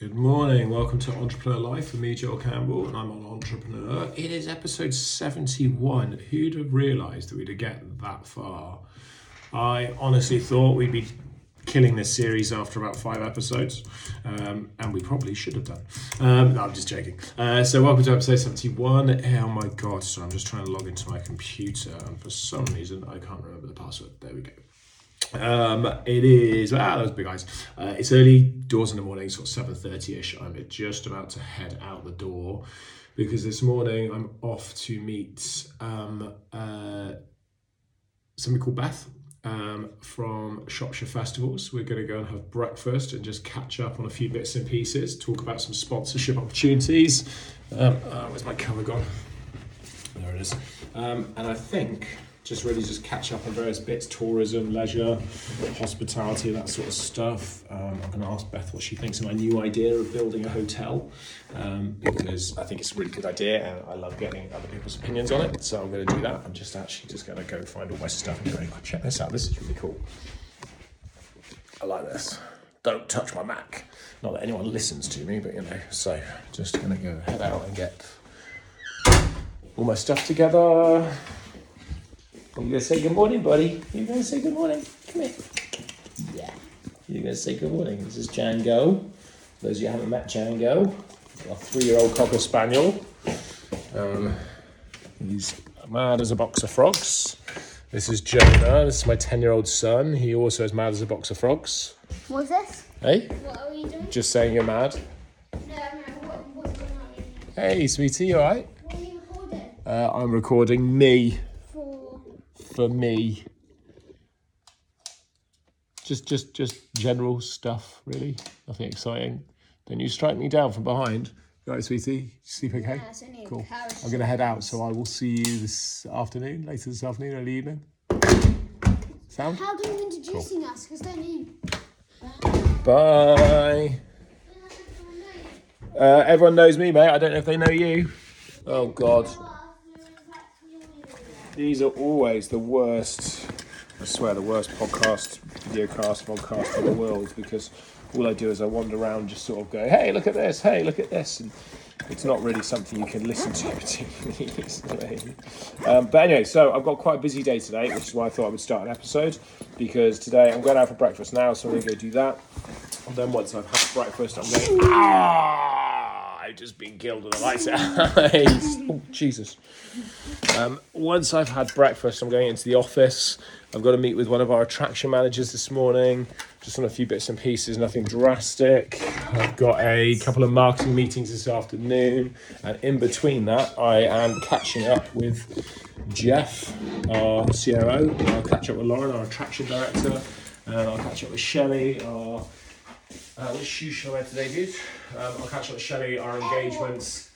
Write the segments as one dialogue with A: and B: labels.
A: Good morning. Welcome to Entrepreneur Life with me, Joel Campbell, and I'm an entrepreneur. It is episode 71. Who'd have realised that we'd get that far? I honestly thought we'd be killing this series after about five episodes, um, and we probably should have done. Um, no, I'm just joking. Uh, so, welcome to episode 71. Oh my god, so I'm just trying to log into my computer, and for some reason, I can't remember the password. There we go. Um, it is ah, those big eyes. Uh, it's early doors in the morning, sort of seven thirty ish. I'm just about to head out the door because this morning I'm off to meet um, uh, somebody called Beth um, from Shropshire Festivals. We're going to go and have breakfast and just catch up on a few bits and pieces, talk about some sponsorship opportunities. Um, uh, where's my cover gone? There it is. Um, and I think just really just catch up on various bits tourism leisure hospitality that sort of stuff. Um, i'm going to ask beth what she thinks of my new idea of building a hotel. Um, because i think it's a really good idea and i love getting other people's opinions on it. So i'm going to do that. I'm just actually just going to go find all my stuff and go oh, check this out. This is really cool. I like this. Don't touch my mac. Not that anyone listens to me but you know so just going to go head out and get all my stuff together you gonna say good morning, buddy? You gonna say good morning? Come here. Yeah. You gonna say good morning? This is Django. Those of you who haven't met Django, a three-year-old cocker spaniel. Um, he's mad as a box of frogs. This is Jonah. This is my ten-year-old son. He also is mad as a box of frogs.
B: What's this?
A: Hey?
B: What are we doing?
A: Just saying you're mad.
B: No, no, what, what's going on?
A: Hey, sweetie, you alright?
B: What are you recording?
A: Uh, I'm recording me
B: For.
A: me. Just, just, just general stuff, really. Nothing exciting. Don't you strike me down from behind. You all right, sweetie? You sleep okay?
B: Yeah,
A: cool. I'm gonna head out, so I will see you this afternoon, later this afternoon, early evening. Sound?
B: How come you're introducing us? Because don't you.
A: Bye. Uh, everyone knows me, mate. I don't know if they know you. Oh God. These are always the worst. I swear, the worst podcast, videocast, podcast in the world because all I do is I wander around, just sort of go, "Hey, look at this! Hey, look at this!" and it's not really something you can listen to particularly easily. Um, but anyway, so I've got quite a busy day today, which is why I thought I would start an episode because today I'm going out for breakfast now, so I'm going to go do that. And then once I've had breakfast, I'm going. Ah! I've just been killed with a lights oh Jesus! Um, once I've had breakfast, I'm going into the office. I've got to meet with one of our attraction managers this morning, just on a few bits and pieces, nothing drastic. I've got a couple of marketing meetings this afternoon, and in between that, I am catching up with Jeff, our CRO. I'll catch up with Lauren, our attraction director, and I'll catch up with Shelley, our uh, which shoe shall I wear today, dude? Um, I'll catch up with Shelley, our engagements,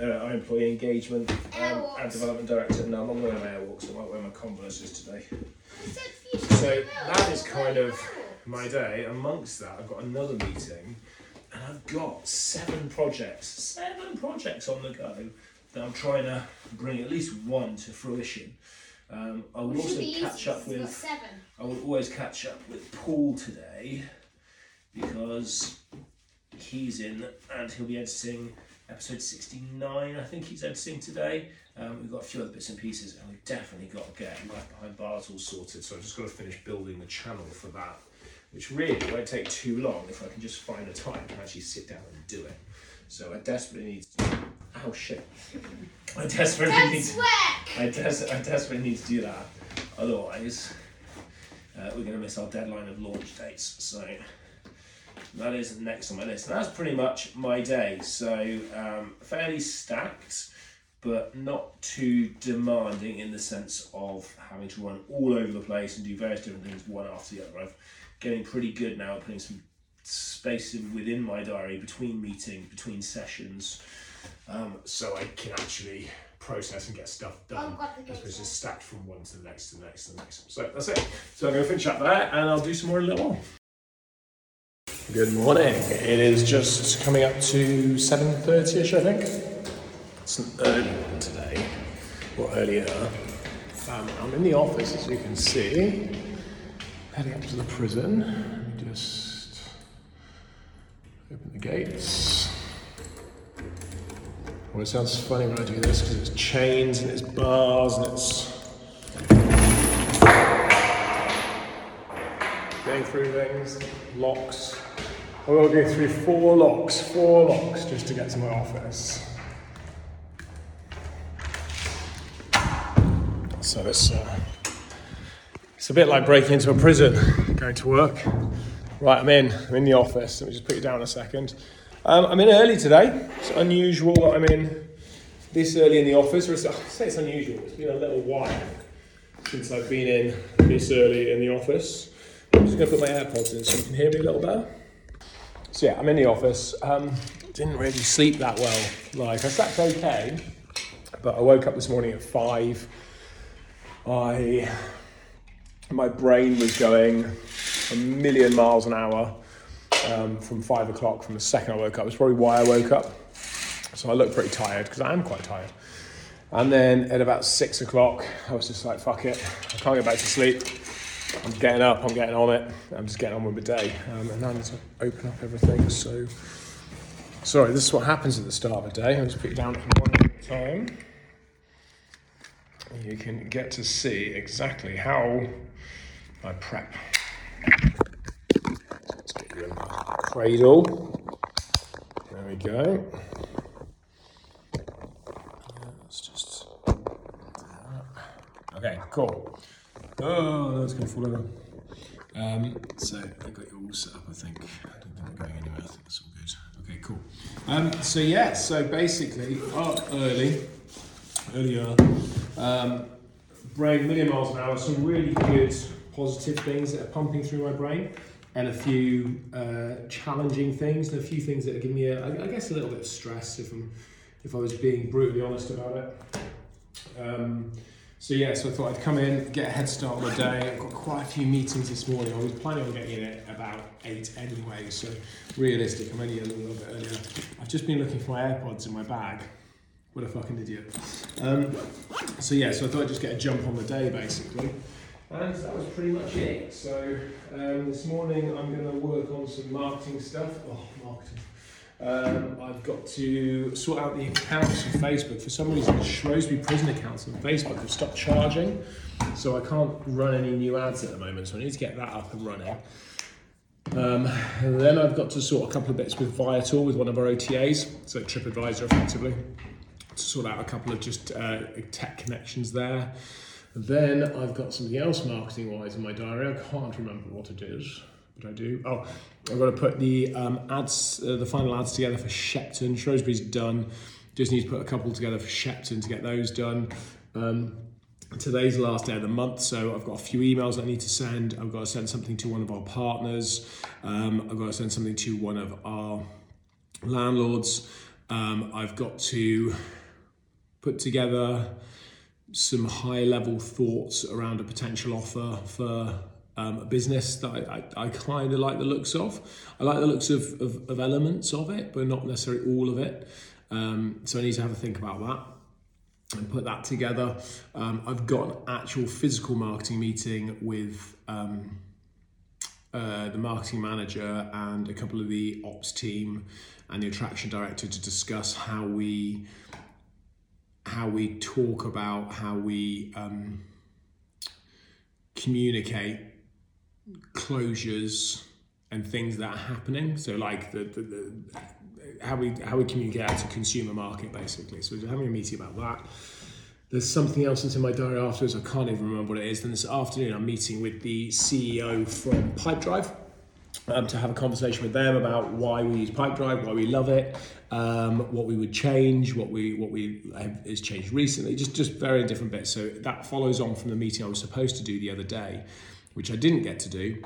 A: uh, our employee engagement um, and development director. No, I'm not wearing my Airwalks, I might wear my Converses today. So that is kind of my day. Amongst that, I've got another meeting, and I've got seven projects, seven projects on the go that I'm trying to bring at least one to fruition. Um, I will also catch up with.
B: Seven.
A: I will always catch up with Paul today because he's in and he'll be editing episode 69. I think he's editing today. Um, we've got a few other bits and pieces, and we've definitely got to get Life Behind Bars all sorted. So I've just got to finish building the channel for that, which really won't take too long if I can just find the time to actually sit down and do it. So I desperately need. To, oh shit! I desperately
B: Don't
A: need. To! I, des- I desperately need to do that. Otherwise, uh, we're going to miss our deadline of launch dates. So that is next on my list. And that's pretty much my day. So um, fairly stacked, but not too demanding in the sense of having to run all over the place and do various different things one after the other. I'm getting pretty good now at putting some space in within my diary between meetings, between sessions, um, so I can actually process and get stuff done.
B: Oh,
A: As opposed to stacked from one to the next to the next to the next. So that's it. So I'm going to finish up there and I'll do some more in a little while. Good morning. It is just coming up to 7.30ish, I think. It's an early one today, or earlier. Um, I'm in the office, as you can see, heading up to the prison. Just open the gates. Well, it sounds funny when I do this because it's chains and it's bars and it's going through things, locks. I will go through four locks, four locks just to get to my office. So it's uh, it's a bit like breaking into a prison, going to work. Right, I'm in. I'm in the office. Let me just put you down a second. Um, I'm in early today. It's unusual that I'm in this early in the office. I say it's unusual. It's been a little while since I've been in this early in the office. I'm just going to put my AirPods in so you can hear me a little better. So yeah, I'm in the office. Um, didn't really sleep that well. Like I slept okay, but I woke up this morning at five. I my brain was going a million miles an hour um, from five o'clock from the second I woke up. It's probably why I woke up. So I looked pretty tired because I am quite tired. And then at about six o'clock, I was just like, fuck it, I can't get back to sleep. I'm getting up, I'm getting on it, I'm just getting on with the day. Um, and I need to open up everything. So, sorry, this is what happens at the start of the day. I'll just put you down for one at a time. You can get to see exactly how I prep. Let's get you in the cradle. There we go. Let's just. Okay, cool. Oh, that's to fall over. Um, so I got you all set up, I think. I don't think we're going anywhere. I think it's all good. Okay, cool. Um, so yeah, so basically, up early, earlier, um, brain million miles an hour. Some really good positive things that are pumping through my brain, and a few uh, challenging things, and a few things that are giving me, a, I I guess, a little bit of stress if I'm, if I was being brutally honest about it. Um, so yeah, so I thought I'd come in, get a head start on the day. I've got quite a few meetings this morning. I was planning on getting in at about eight anyway, so realistic. I'm only a little bit earlier. I've just been looking for my AirPods in my bag. What a fucking idiot. Um, so yeah, so I thought I'd just get a jump on the day basically. And that was pretty much it. So um, this morning I'm going to work on some marketing stuff. Oh, marketing. Um, I've got to sort out the accounts on Facebook. For some reason, the Shrewsbury prison accounts on Facebook have stopped charging, so I can't run any new ads at the moment. So I need to get that up and running. Um, and then I've got to sort a couple of bits with Viator, with one of our OTAs, so TripAdvisor effectively, to sort out a couple of just uh, tech connections there. Then I've got something else marketing wise in my diary. I can't remember what it is, but I do. Oh, I've got to put the um, ads, uh, the final ads together for Shepton. Shrewsbury's done. Just need to put a couple together for Shepton to get those done. Um, today's the last day of the month, so I've got a few emails I need to send. I've got to send something to one of our partners. Um, I've got to send something to one of our landlords. Um, I've got to put together some high level thoughts around a potential offer for um, a business that I, I, I kind of like the looks of. I like the looks of, of, of elements of it, but not necessarily all of it. Um, so I need to have a think about that and put that together. Um, I've got an actual physical marketing meeting with um, uh, the marketing manager and a couple of the ops team and the attraction director to discuss how we how we talk about how we um, communicate closures and things that are happening. So like the, the, the how we how we communicate out to consumer market basically. So we're having a meeting about that. There's something else that's in my diary afterwards. I can't even remember what it is. Then this afternoon, I'm meeting with the CEO from Pipedrive um, to have a conversation with them about why we use Pipedrive, why we love it, um, what we would change, what we what we have is changed recently. Just just very different bits. So that follows on from the meeting I was supposed to do the other day, which I didn't get to do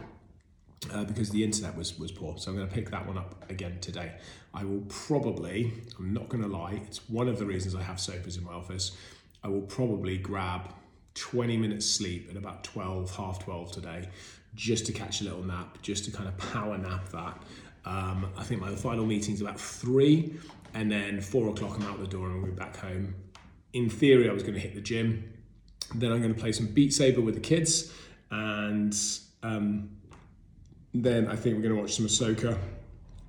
A: uh, because the internet was, was poor. So I'm going to pick that one up again today. I will probably, I'm not going to lie, it's one of the reasons I have sofas in my office. I will probably grab 20 minutes sleep at about 12, half 12 today, just to catch a little nap, just to kind of power nap that. Um, I think my final meeting's about three, and then four o'clock I'm out the door and I'm going back home. In theory, I was going to hit the gym. Then I'm going to play some Beat Saber with the kids, and um, then I think we're going to watch some Ahsoka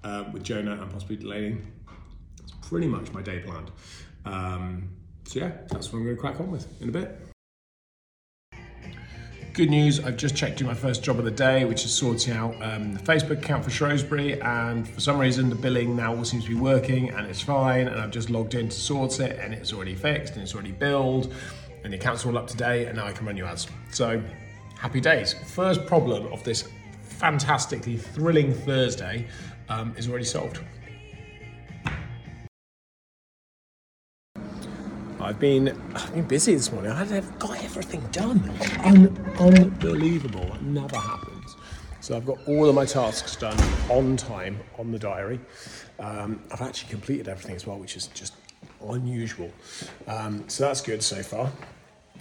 A: uh, with Jonah and possibly Delaney. That's pretty much my day planned. Um, so yeah, that's what I'm going to crack on with in a bit. Good news, I've just checked do my first job of the day, which is sorting out um, the Facebook account for Shrewsbury. And for some reason, the billing now all seems to be working and it's fine. And I've just logged in to sort it and it's already fixed and it's already billed and the account's all up to date and now I can run your ads. So happy days. First problem of this fantastically thrilling Thursday um, is already solved. I've been I've been busy this morning. I have got everything done. Un- unbelievable. That never happens. So I've got all of my tasks done on time on the diary. Um, I've actually completed everything as well, which is just unusual. Um, so that's good so far.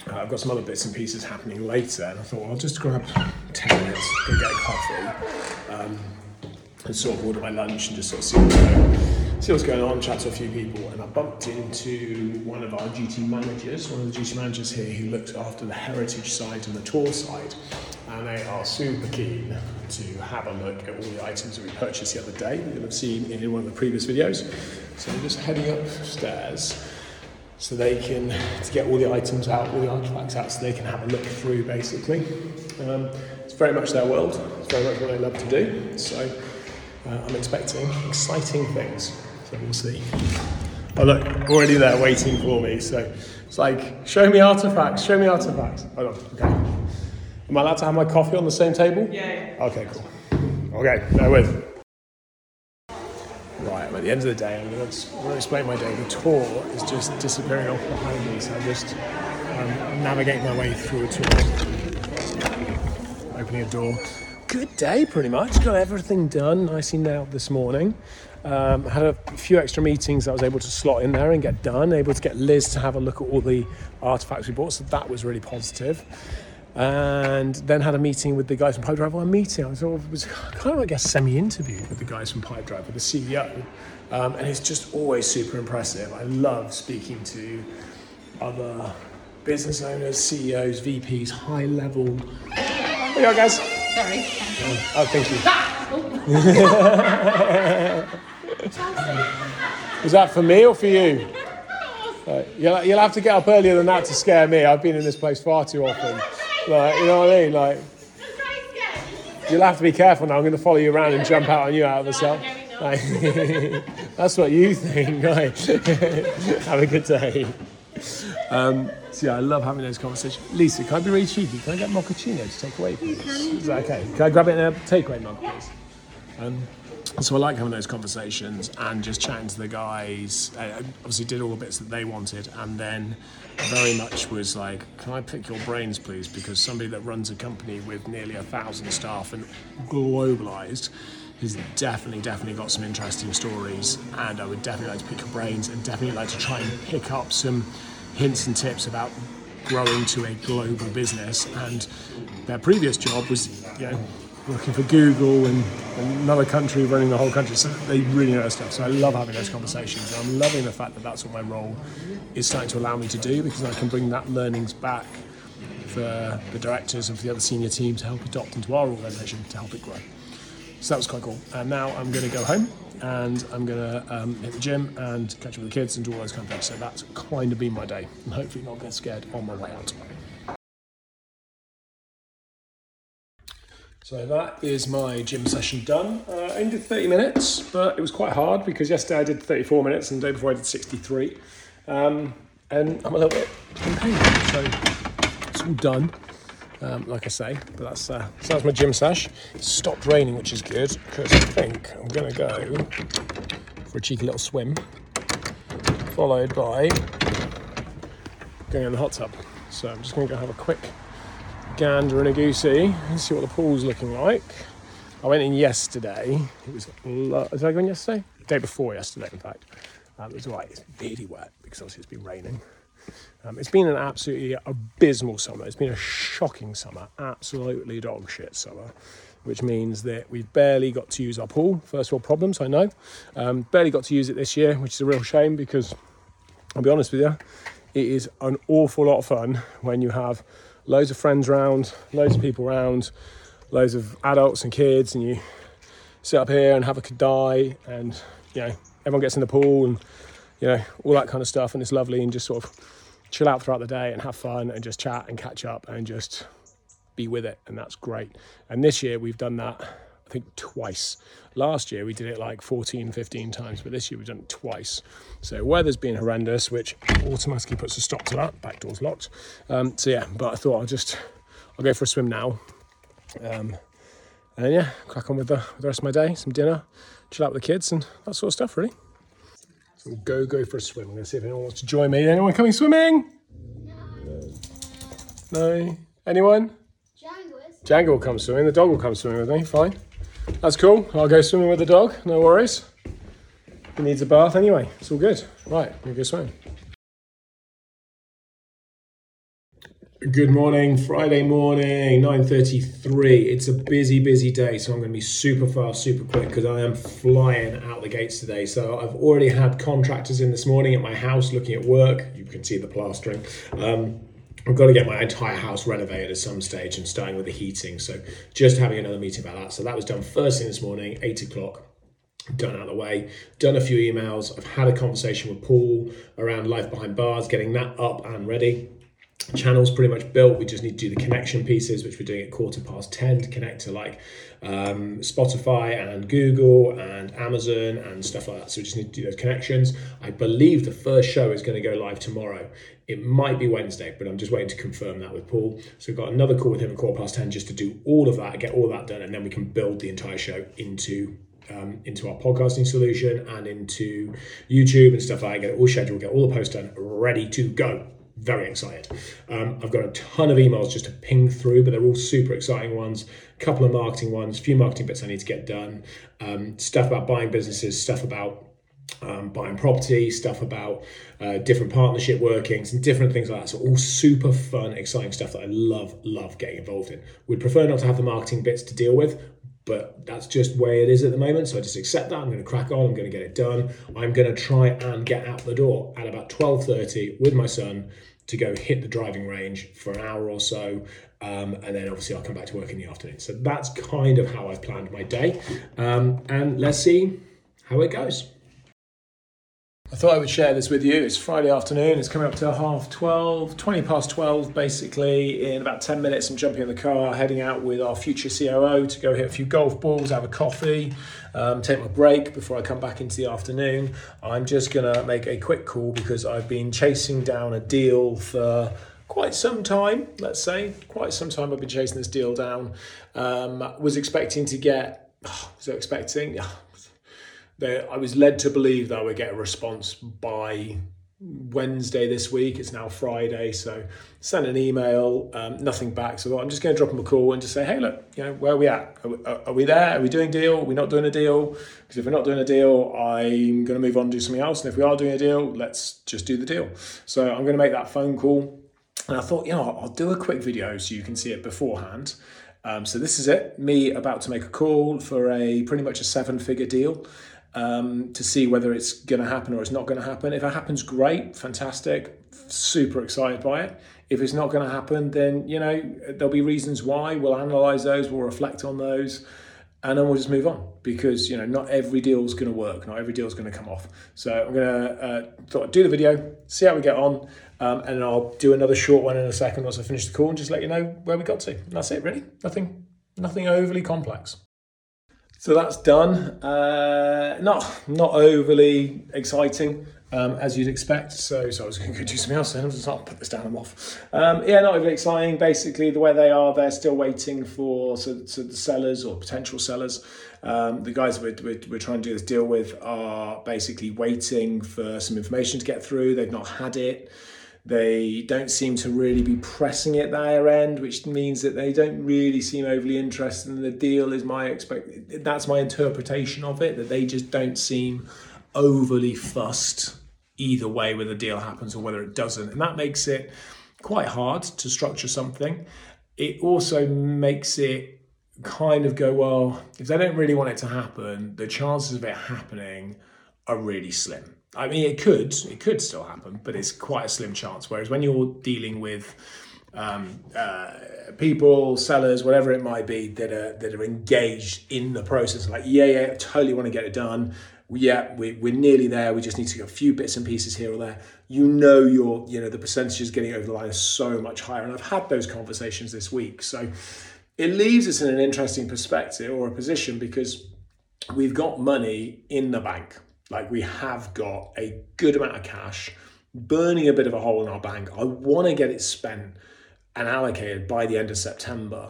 A: Uh, I've got some other bits and pieces happening later, and I thought well, I'll just grab 10 minutes, go get a coffee, um, and sort of order my lunch and just sort of see what's going, see what's going on, chat to a few people. And I bumped into one of our GT managers, one of the GT managers here who looks after the heritage side and the tour side. And they are super keen to have a look at all the items that we purchased the other day, that you'll have seen in one of the previous videos. So I'm just heading upstairs so they can to get all the items out, all the artifacts out, so they can have a look through basically. Um, it's very much their world. It's very much what they love to do. So uh, I'm expecting exciting things. So we'll see. Oh look, already there waiting for me. So it's like, show me artifacts, show me artifacts. Hold on, okay. Am I allowed to have my coffee on the same table?
C: Yeah.
A: Okay, cool. Okay, bear with. At the end of the day, I'm going to, I'm going to explain my day. The tour is just disappearing off behind me, so I'm just um, navigating my way through a tour. Opening a door. Good day, pretty much. Got everything done nicely nailed this morning. Um, had a few extra meetings that I was able to slot in there and get done. Able to get Liz to have a look at all the artifacts we bought, so that was really positive and then had a meeting with the guys from Pipedrive. Well, a meeting, I was, sort of, was kind of, I guess, semi-interview with the guys from Pipedrive, with the CEO, um, and it's just always super impressive. I love speaking to other business owners, CEOs, VPs, high level. There you go, guys.
C: Sorry.
A: Oh, thank you. Was that for me or for you? Right, you'll, you'll have to get up earlier than that to scare me. I've been in this place far too often. Like, you know what I mean? Like, you'll have to be careful now. I'm going to follow you around and jump out on you out of the cell. Like, that's what you think, right? have a good day. Um, so yeah, I love having those conversations. Lisa, can I be really cheeky? Can I get mochaccino to take away, please? Is that okay? Can I grab it in a takeaway mug, please? Um, so I like having those conversations and just chatting to the guys. I obviously did all the bits that they wanted, and then very much was like, "Can I pick your brains, please?" Because somebody that runs a company with nearly a thousand staff and globalized has definitely, definitely got some interesting stories, and I would definitely like to pick your brains and definitely like to try and pick up some hints and tips about growing to a global business. And their previous job was, you know working for Google and, another country running the whole country. So they really know their stuff. So I love having those conversations. I'm loving the fact that that's what my role is starting to allow me to do because I can bring that learnings back for the directors and for the other senior team to help adopt into our organisation to help it grow. So that was quite cool. And now I'm going to go home and I'm going to um, hit the gym and catch up with the kids and do all those kind of things. So that's kind of been my day. And hopefully not get scared on my way out. So that is my gym session done. Uh, I only did 30 minutes, but it was quite hard because yesterday I did 34 minutes and the day before I did 63. Um, and I'm a little bit in pain, so it's all done. Um, like I say, but that's uh, so that's my gym sesh. It stopped raining, which is good because I think I'm going to go for a cheeky little swim, followed by going in the hot tub. So I'm just going to go have a quick gander and a goosey see what the pool's looking like. I went in yesterday. It was, lo- did I go in yesterday? day before yesterday, in fact. Um, it was right. It's really wet because obviously it's been raining. Um, it's been an absolutely abysmal summer. It's been a shocking summer, absolutely dog shit summer, which means that we've barely got to use our pool. First world problems, I know. Um, barely got to use it this year, which is a real shame because I'll be honest with you, it is an awful lot of fun when you have loads of friends around, loads of people around, loads of adults and kids, and you sit up here and have a kadai, and you know, everyone gets in the pool and you know all that kind of stuff, and it's lovely, and just sort of chill out throughout the day and have fun and just chat and catch up and just be with it, and that's great. And this year we've done that. I think twice. Last year we did it like 14, 15 times, but this year we've done it twice. So weather's been horrendous, which automatically puts a stop to that. Back door's locked. Um, so yeah, but I thought I'll just I'll go for a swim now. Um, and then yeah, crack on with the, with the rest of my day, some dinner, chill out with the kids and that sort of stuff really. So we'll go go for a swim. I'm gonna see if anyone wants to join me. Anyone coming swimming? No. Anyone?
B: Django.
A: Django will come swimming. The dog will come swimming with me. Fine. That's cool. I'll go swimming with the dog. No worries. He needs a bath anyway. It's all good. Right, we'll go swimming. Good morning, Friday morning, 9.33. It's a busy, busy day, so I'm going to be super fast, super quick because I am flying out the gates today. So I've already had contractors in this morning at my house looking at work. You can see the plastering. Um, I've got to get my entire house renovated at some stage and starting with the heating. So just having another meeting about that. So that was done first thing this morning, eight o'clock. Done out of the way, done a few emails. I've had a conversation with Paul around life behind bars, getting that up and ready. Channel's pretty much built. We just need to do the connection pieces, which we're doing at quarter past 10 to connect to like um, Spotify and Google and Amazon and stuff like that. So we just need to do those connections. I believe the first show is going to go live tomorrow. It might be Wednesday, but I'm just waiting to confirm that with Paul. So we've got another call with him at quarter past 10 just to do all of that, get all that done, and then we can build the entire show into um, into our podcasting solution and into YouTube and stuff like that. Get it all scheduled, get all the posts done, ready to go. Very excited. Um, I've got a ton of emails just to ping through, but they're all super exciting ones. A couple of marketing ones, a few marketing bits I need to get done. Um, stuff about buying businesses, stuff about um, buying property, stuff about uh, different partnership workings and different things like that. So all super fun, exciting stuff that I love, love getting involved in. We'd prefer not to have the marketing bits to deal with, but that's just where it is at the moment. So I just accept that. I'm going to crack on. I'm going to get it done. I'm going to try and get out the door at about 12:30 with my son to go hit the driving range for an hour or so. Um, and then obviously I'll come back to work in the afternoon. So that's kind of how I've planned my day. Um, and let's see how it goes. I thought I would share this with you. It's Friday afternoon. It's coming up to half 12, 20 past 12, basically. In about 10 minutes, I'm jumping in the car, heading out with our future COO to go hit a few golf balls, have a coffee, um, take my break before I come back into the afternoon. I'm just going to make a quick call because I've been chasing down a deal for quite some time, let's say. Quite some time I've been chasing this deal down. Um, was expecting to get, was I expecting? I was led to believe that I would get a response by Wednesday this week. It's now Friday, so sent an email, um, nothing back. So I'm just going to drop them a call and just say, hey, look, you know, where are we at? Are we, are we there? Are we doing a deal? Are we not doing a deal? Because if we're not doing a deal, I'm going to move on and do something else. And if we are doing a deal, let's just do the deal. So I'm going to make that phone call. And I thought, you know, I'll do a quick video so you can see it beforehand. Um, so this is it, me about to make a call for a pretty much a seven figure deal um, to see whether it's going to happen or it's not going to happen. If it happens, great, fantastic, super excited by it. If it's not going to happen, then you know there'll be reasons why. We'll analyze those, we'll reflect on those, and then we'll just move on because you know not every deal is going to work, not every deal is going to come off. So I'm going to uh, do the video, see how we get on, um, and I'll do another short one in a second once I finish the call and just let you know where we got to. And that's it, really. Nothing, nothing overly complex. So that's done. Uh, not not overly exciting um, as you'd expect. So, so I was going to go do something else. Then I'll put this down. I'm off. Um, yeah, not overly exciting. Basically, the way they are, they're still waiting for so, so the sellers or potential sellers. Um, the guys we're, we're, we're trying to do this deal with are basically waiting for some information to get through. They've not had it. They don't seem to really be pressing it their end, which means that they don't really seem overly interested in the deal. Is my expect that's my interpretation of it that they just don't seem overly fussed either way whether the deal happens or whether it doesn't, and that makes it quite hard to structure something. It also makes it kind of go well if they don't really want it to happen, the chances of it happening are really slim. I mean, it could, it could still happen, but it's quite a slim chance. Whereas when you're dealing with um, uh, people, sellers, whatever it might be, that are that are engaged in the process. Like, yeah, yeah, I totally want to get it done. Yeah, we, we're nearly there. We just need to get a few bits and pieces here or there. You know, your you know the percentages getting over the line is so much higher, and I've had those conversations this week. So it leaves us in an interesting perspective or a position because we've got money in the bank. Like we have got a good amount of cash burning a bit of a hole in our bank. I want to get it spent and allocated by the end of September.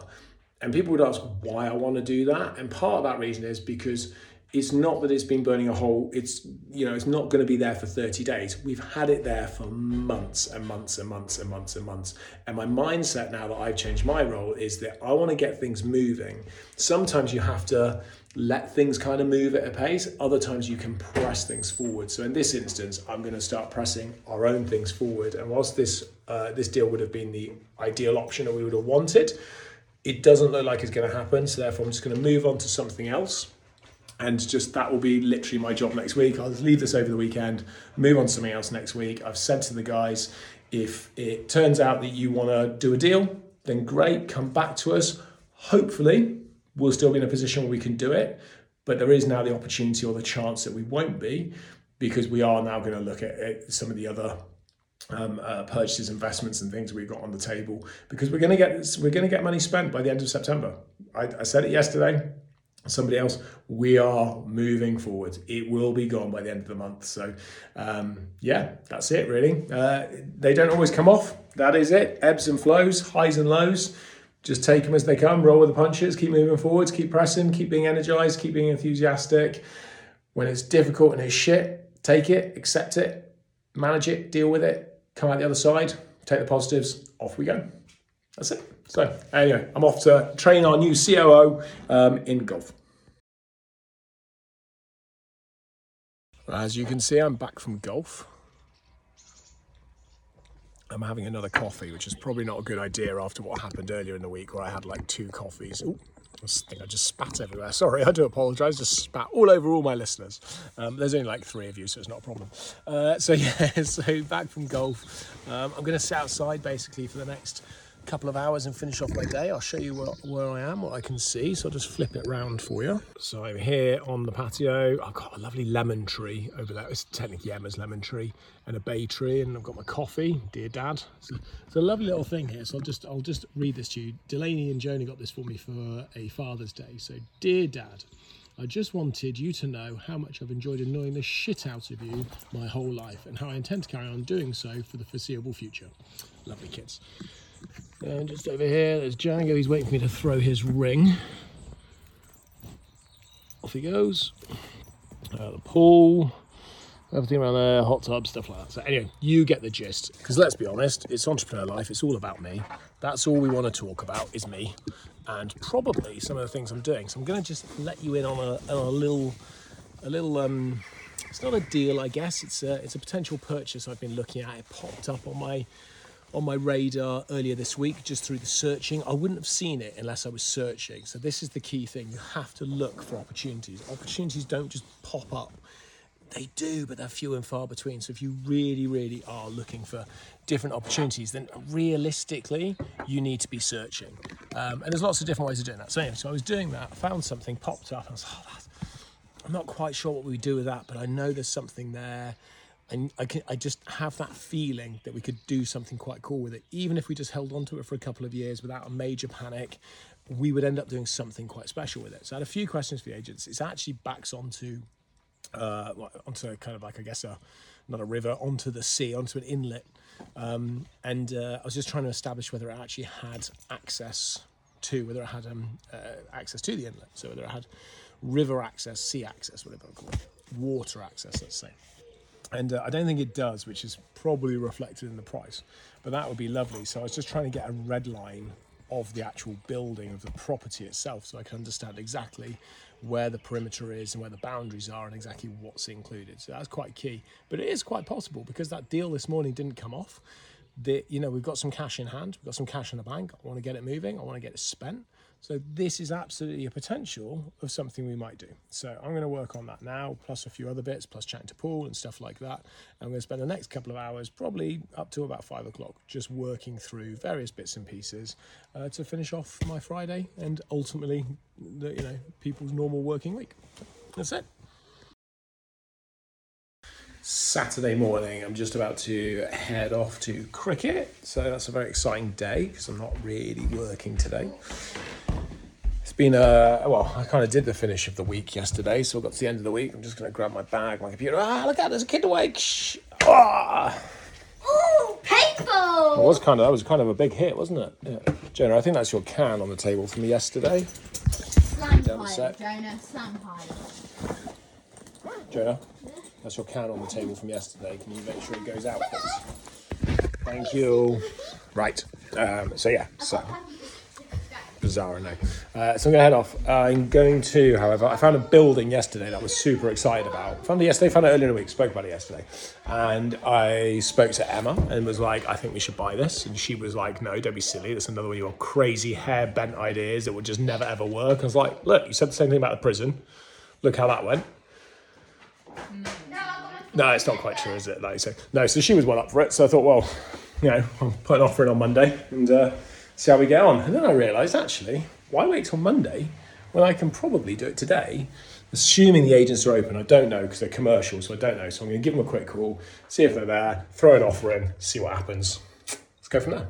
A: And people would ask why I want to do that. And part of that reason is because it's not that it's been burning a hole it's you know it's not going to be there for 30 days we've had it there for months and months and months and months and months and my mindset now that i've changed my role is that i want to get things moving sometimes you have to let things kind of move at a pace other times you can press things forward so in this instance i'm going to start pressing our own things forward and whilst this uh, this deal would have been the ideal option that we would have wanted it doesn't look like it's going to happen so therefore i'm just going to move on to something else and just that will be literally my job next week. I'll leave this over the weekend, move on to something else next week. I've said to the guys, if it turns out that you want to do a deal, then great, come back to us. Hopefully, we'll still be in a position where we can do it, but there is now the opportunity or the chance that we won't be because we are now going to look at, at some of the other um, uh, purchases, investments, and things we've got on the table because we're going to get we're going to get money spent by the end of September. I, I said it yesterday somebody else, we are moving forward. It will be gone by the end of the month. So, um, yeah, that's it really. Uh, they don't always come off. That is it. Ebbs and flows, highs and lows. Just take them as they come, roll with the punches, keep moving forwards, keep pressing, keep being energized, keep being enthusiastic. When it's difficult and it's shit, take it, accept it, manage it, deal with it, come out the other side, take the positives, off we go. That's it. So anyway, I'm off to train our new COO um, in golf. As you can see, I'm back from golf. I'm having another coffee, which is probably not a good idea after what happened earlier in the week where I had like two coffees. Ooh, I think I just spat everywhere. Sorry, I do apologise. Just spat all over all my listeners. Um, there's only like three of you, so it's not a problem. Uh, so yeah, so back from golf. Um, I'm going to sit outside basically for the next couple of hours and finish off my day. I'll show you where, where I am, what I can see. So I'll just flip it around for you. So I'm here on the patio. I've got a lovely lemon tree over there. It's technically Emma's lemon tree and a bay tree, and I've got my coffee. Dear Dad, it's a, it's a lovely little thing here. So I'll just I'll just read this to you. Delaney and Joni got this for me for a Father's Day. So dear Dad. I just wanted you to know how much I've enjoyed annoying the shit out of you my whole life and how I intend to carry on doing so for the foreseeable future. Lovely kids. And just over here, there's Django. He's waiting for me to throw his ring. Off he goes. Uh, the pool, everything around there, hot tub, stuff like that. So anyway, you get the gist. Because let's be honest, it's entrepreneur life. It's all about me. That's all we want to talk about is me, and probably some of the things I'm doing. So I'm going to just let you in on a, on a little, a little. Um, it's not a deal, I guess. It's a, it's a potential purchase I've been looking at. It popped up on my on my radar earlier this week just through the searching. I wouldn't have seen it unless I was searching. So this is the key thing. You have to look for opportunities. Opportunities don't just pop up. They do, but they're few and far between. So if you really, really are looking for different opportunities, then realistically, you need to be searching. Um, and there's lots of different ways of doing that. So anyway, so I was doing that, I found something, popped up, and I was, oh, I'm not quite sure what we do with that, but I know there's something there and I, can, I just have that feeling that we could do something quite cool with it. Even if we just held on to it for a couple of years without a major panic, we would end up doing something quite special with it. So I had a few questions for the agents. It's actually backs onto uh, onto kind of like I guess a not a river onto the sea onto an inlet, um, and uh, I was just trying to establish whether it actually had access to whether it had um, uh, access to the inlet. So whether it had river access, sea access, whatever I call it, water access, let's say and uh, I don't think it does, which is probably reflected in the price. But that would be lovely. So I was just trying to get a red line of the actual building of the property itself, so I can understand exactly where the perimeter is and where the boundaries are and exactly what's included. So that's quite key. But it is quite possible because that deal this morning didn't come off. That you know, we've got some cash in hand, we've got some cash in the bank. I want to get it moving. I want to get it spent. So this is absolutely a potential of something we might do. So I'm going to work on that now, plus a few other bits, plus chatting to Paul and stuff like that. I'm going to spend the next couple of hours, probably up to about five o'clock, just working through various bits and pieces uh, to finish off my Friday and ultimately, the, you know, people's normal working week. That's it. Saturday morning, I'm just about to head off to cricket. So that's a very exciting day because I'm not really working today. It's been a well, I kind of did the finish of the week yesterday, so I got to the end of the week. I'm just going to grab my bag, my computer. Ah, look out! There's a kid awake. Shh. Ah,
B: Oh, paintball!
A: it was kind of that was kind of a big hit, wasn't it? Yeah. Jonah, I think that's your can on the table from yesterday.
C: Slam
A: Down the
C: pile,
A: set.
C: Jonah, slam pile.
A: Jonah, that's your can on the table from yesterday. Can you make sure it goes out, please? Thank you. Right. Um, so yeah. So. Bizarre, I know. Uh, so I'm going to head off. I'm going to, however, I found a building yesterday that I was super excited about. Found it yesterday, found it earlier in the week, spoke about it yesterday. And I spoke to Emma and was like, I think we should buy this. And she was like, no, don't be silly. That's another one of your crazy hair bent ideas that would just never ever work. I was like, look, you said the same thing about the prison. Look how that went. No, it's not quite true, is it? Like so, no. So she was well up for it. So I thought, well, you know, I'll put an offer in on Monday and uh, see how we get on. And then I realised, actually, why wait till Monday when I can probably do it today? Assuming the agents are open, I don't know because they're commercial, so I don't know. So I'm going to give them a quick call, see if they're there, throw an offer in, see what happens. Let's go from there.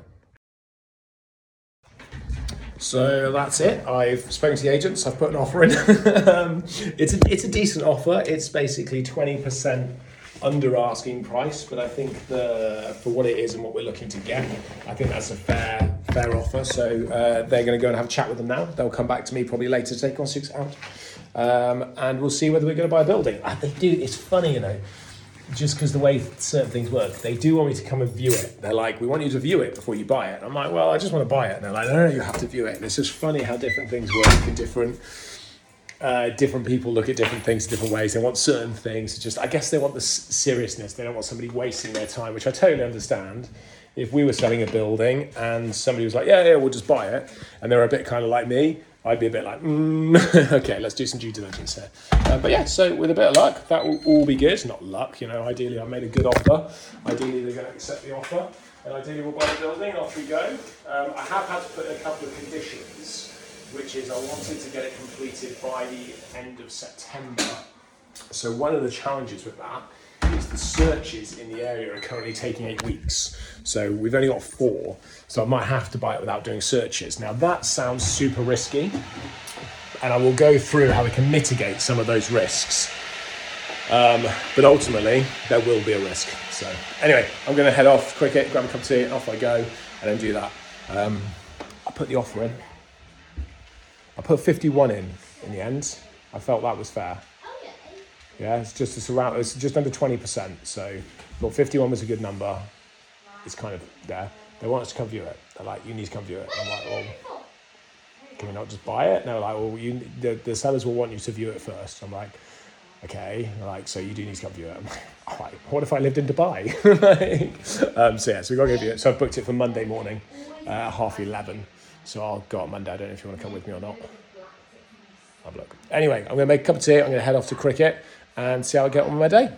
A: So that's it. I've spoken to the agents. I've put an offer in. um, it's a it's a decent offer. It's basically twenty percent under asking price, but I think the for what it is and what we're looking to get, I think that's a fair fair offer. So uh, they're going to go and have a chat with them now. They'll come back to me probably later today, on six out, um, and we'll see whether we're going to buy a building. Ah, they do. It's funny, you know just because the way certain things work, they do want me to come and view it. They're like, we want you to view it before you buy it. And I'm like, well, I just want to buy it. And they're like, no, no, you have to view it. And it's just funny how different things work and different. Uh, different people look at different things different ways. They want certain things. Just, I guess, they want the seriousness. They don't want somebody wasting their time, which I totally understand. If we were selling a building and somebody was like, "Yeah, yeah, we'll just buy it," and they were a bit kind of like me, I'd be a bit like, mm, "Okay, let's do some due diligence here." Uh, but yeah, so with a bit of luck, that will all be good. Not luck, you know. Ideally, I made a good offer. Ideally, they're going to accept the offer, and ideally, we'll buy the building off we go. Um, I have had to put a couple of conditions which is I wanted to get it completed by the end of September. So one of the challenges with that is the searches in the area are currently taking eight weeks. So we've only got four. So I might have to buy it without doing searches. Now that sounds super risky, and I will go through how we can mitigate some of those risks. Um, but ultimately, there will be a risk. So anyway, I'm going to head off cricket, grab a cup of tea, off I go, and then do that. Um, I put the offer in. I put 51 in in the end. I felt that was fair.
B: Yeah.
A: It's just it's around it's just under 20%. So thought 51 was a good number. It's kind of there. They want us to come view it. They're like, you need to come view it. I'm like, well, can we not just buy it? And they're like, well, you the, the sellers will want you to view it first. I'm like, okay. Like, so you do need to come view it. I'm like, all right, what if I lived in Dubai? Um, so yeah, so we got to go view it. So I've booked it for Monday morning, uh, half 11. So I'll go on Monday. I don't know if you want to come with me or not. Have a look. Anyway, I'm going to make a cup of tea. I'm going to head off to cricket and see how I get on with my day.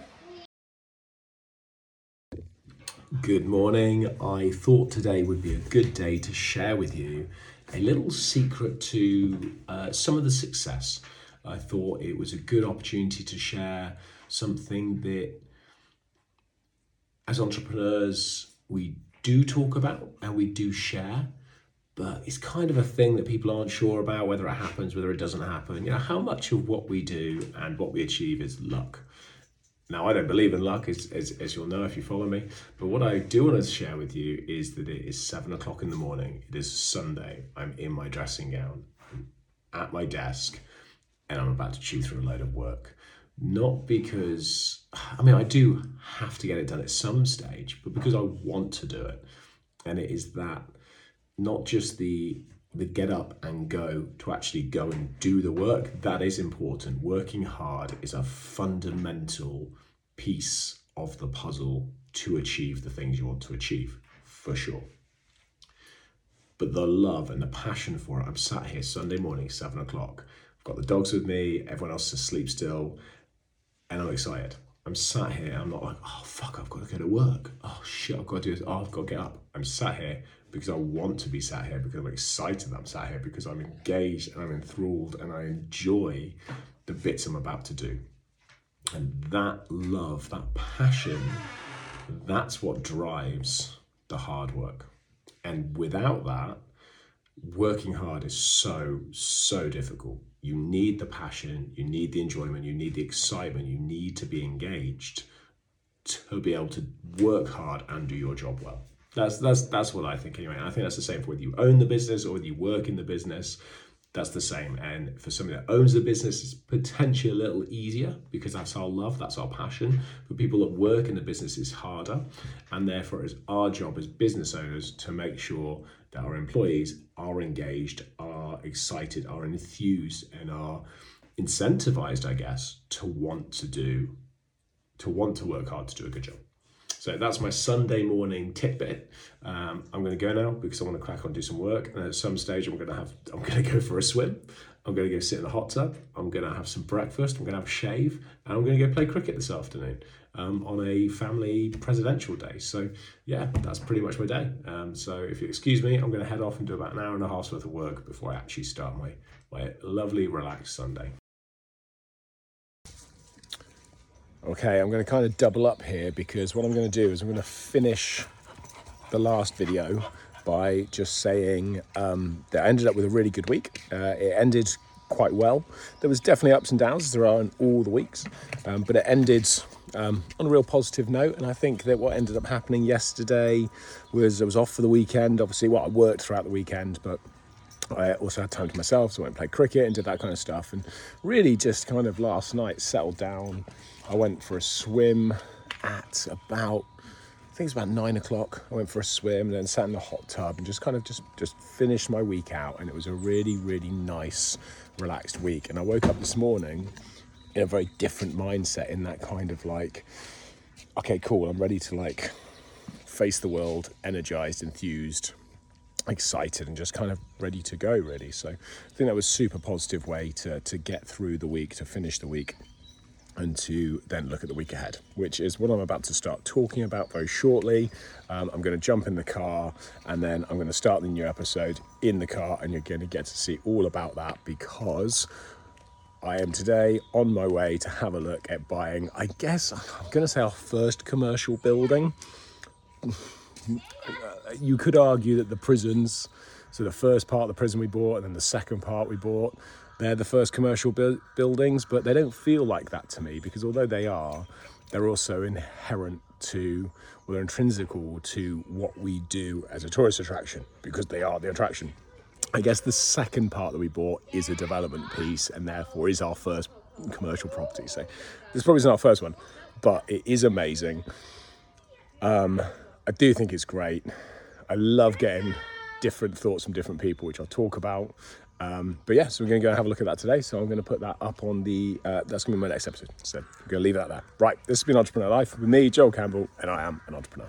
A: Good morning. I thought today would be a good day to share with you a little secret to uh, some of the success. I thought it was a good opportunity to share something that, as entrepreneurs, we do talk about and we do share but it's kind of a thing that people aren't sure about whether it happens, whether it doesn't happen. You know, how much of what we do and what we achieve is luck. Now, I don't believe in luck, as, as, as you'll know if you follow me, but what I do want to share with you is that it is seven o'clock in the morning. It is Sunday. I'm in my dressing gown, at my desk, and I'm about to chew through a load of work. Not because, I mean, I do have to get it done at some stage, but because I want to do it. And it is that not just the the get up and go to actually go and do the work that is important working hard is a fundamental piece of the puzzle to achieve the things you want to achieve for sure but the love and the passion for it. I'm sat here Sunday morning, seven o'clock. I've got the dogs with me, everyone else is asleep still, and I'm excited. I'm sat here, I'm not like, oh fuck, I've got to go to work. Oh shit, I've got to do this. Oh, I've got to get up. I'm sat here because I want to be sat here, because I'm excited that I'm sat here, because I'm engaged and I'm enthralled and I enjoy the bits I'm about to do. And that love, that passion, that's what drives the hard work. And without that, working hard is so, so difficult. You need the passion, you need the enjoyment, you need the excitement, you need to be engaged to be able to work hard and do your job well. That's that's that's what I think anyway. And I think that's the same for whether you own the business or whether you work in the business. That's the same. And for somebody that owns the business, it's potentially a little easier because that's our love, that's our passion. For people that work in the business, it's harder. And therefore, it's our job as business owners to make sure that our employees are engaged, are excited, are enthused, and are incentivized, I guess, to want to do, to want to work hard to do a good job. So that's my Sunday morning tidbit. Um, I'm going to go now because I want to crack on do some work. And at some stage, I'm going to have I'm going to go for a swim. I'm going to go sit in the hot tub. I'm going to have some breakfast. I'm going to have a shave, and I'm going to go play cricket this afternoon um, on a family presidential day. So yeah, that's pretty much my day. Um, so if you excuse me, I'm going to head off and do about an hour and a half's worth of work before I actually start my my lovely relaxed Sunday. Okay, I'm going to kind of double up here because what I'm going to do is I'm going to finish the last video by just saying um, that I ended up with a really good week. Uh, it ended quite well. There was definitely ups and downs, as there are in all the weeks, um, but it ended um, on a real positive note. And I think that what ended up happening yesterday was I was off for the weekend. Obviously, well, I worked throughout the weekend, but I also had time to myself, so I went and played cricket and did that kind of stuff. And really just kind of last night settled down. I went for a swim at about I think it's about nine o'clock. I went for a swim and then sat in the hot tub and just kind of just just finished my week out. And it was a really really nice, relaxed week. And I woke up this morning in a very different mindset, in that kind of like, okay, cool, I'm ready to like face the world, energized, enthused, excited and just kind of ready to go really so i think that was super positive way to to get through the week to finish the week and to then look at the week ahead, which is what I'm about to start talking about very shortly. Um, I'm going to jump in the car and then I'm going to start the new episode in the car, and you're going to get to see all about that because I am today on my way to have a look at buying, I guess, I'm going to say our first commercial building. you could argue that the prisons, so the first part of the prison we bought, and then the second part we bought, they're the first commercial bu- buildings, but they don't feel like that to me because although they are, they're also inherent to, well, they're intrinsical to what we do as a tourist attraction because they are the attraction. I guess the second part that we bought is a development piece and therefore is our first commercial property. So this probably isn't our first one, but it is amazing. Um, I do think it's great. I love getting different thoughts from different people, which I'll talk about. Um, but yeah, so we're going to go and have a look at that today. So I'm going to put that up on the, uh, that's going to be my next episode. So I'm going to leave it at that. Right, this has been Entrepreneur Life with me, Joel Campbell, and I am an entrepreneur.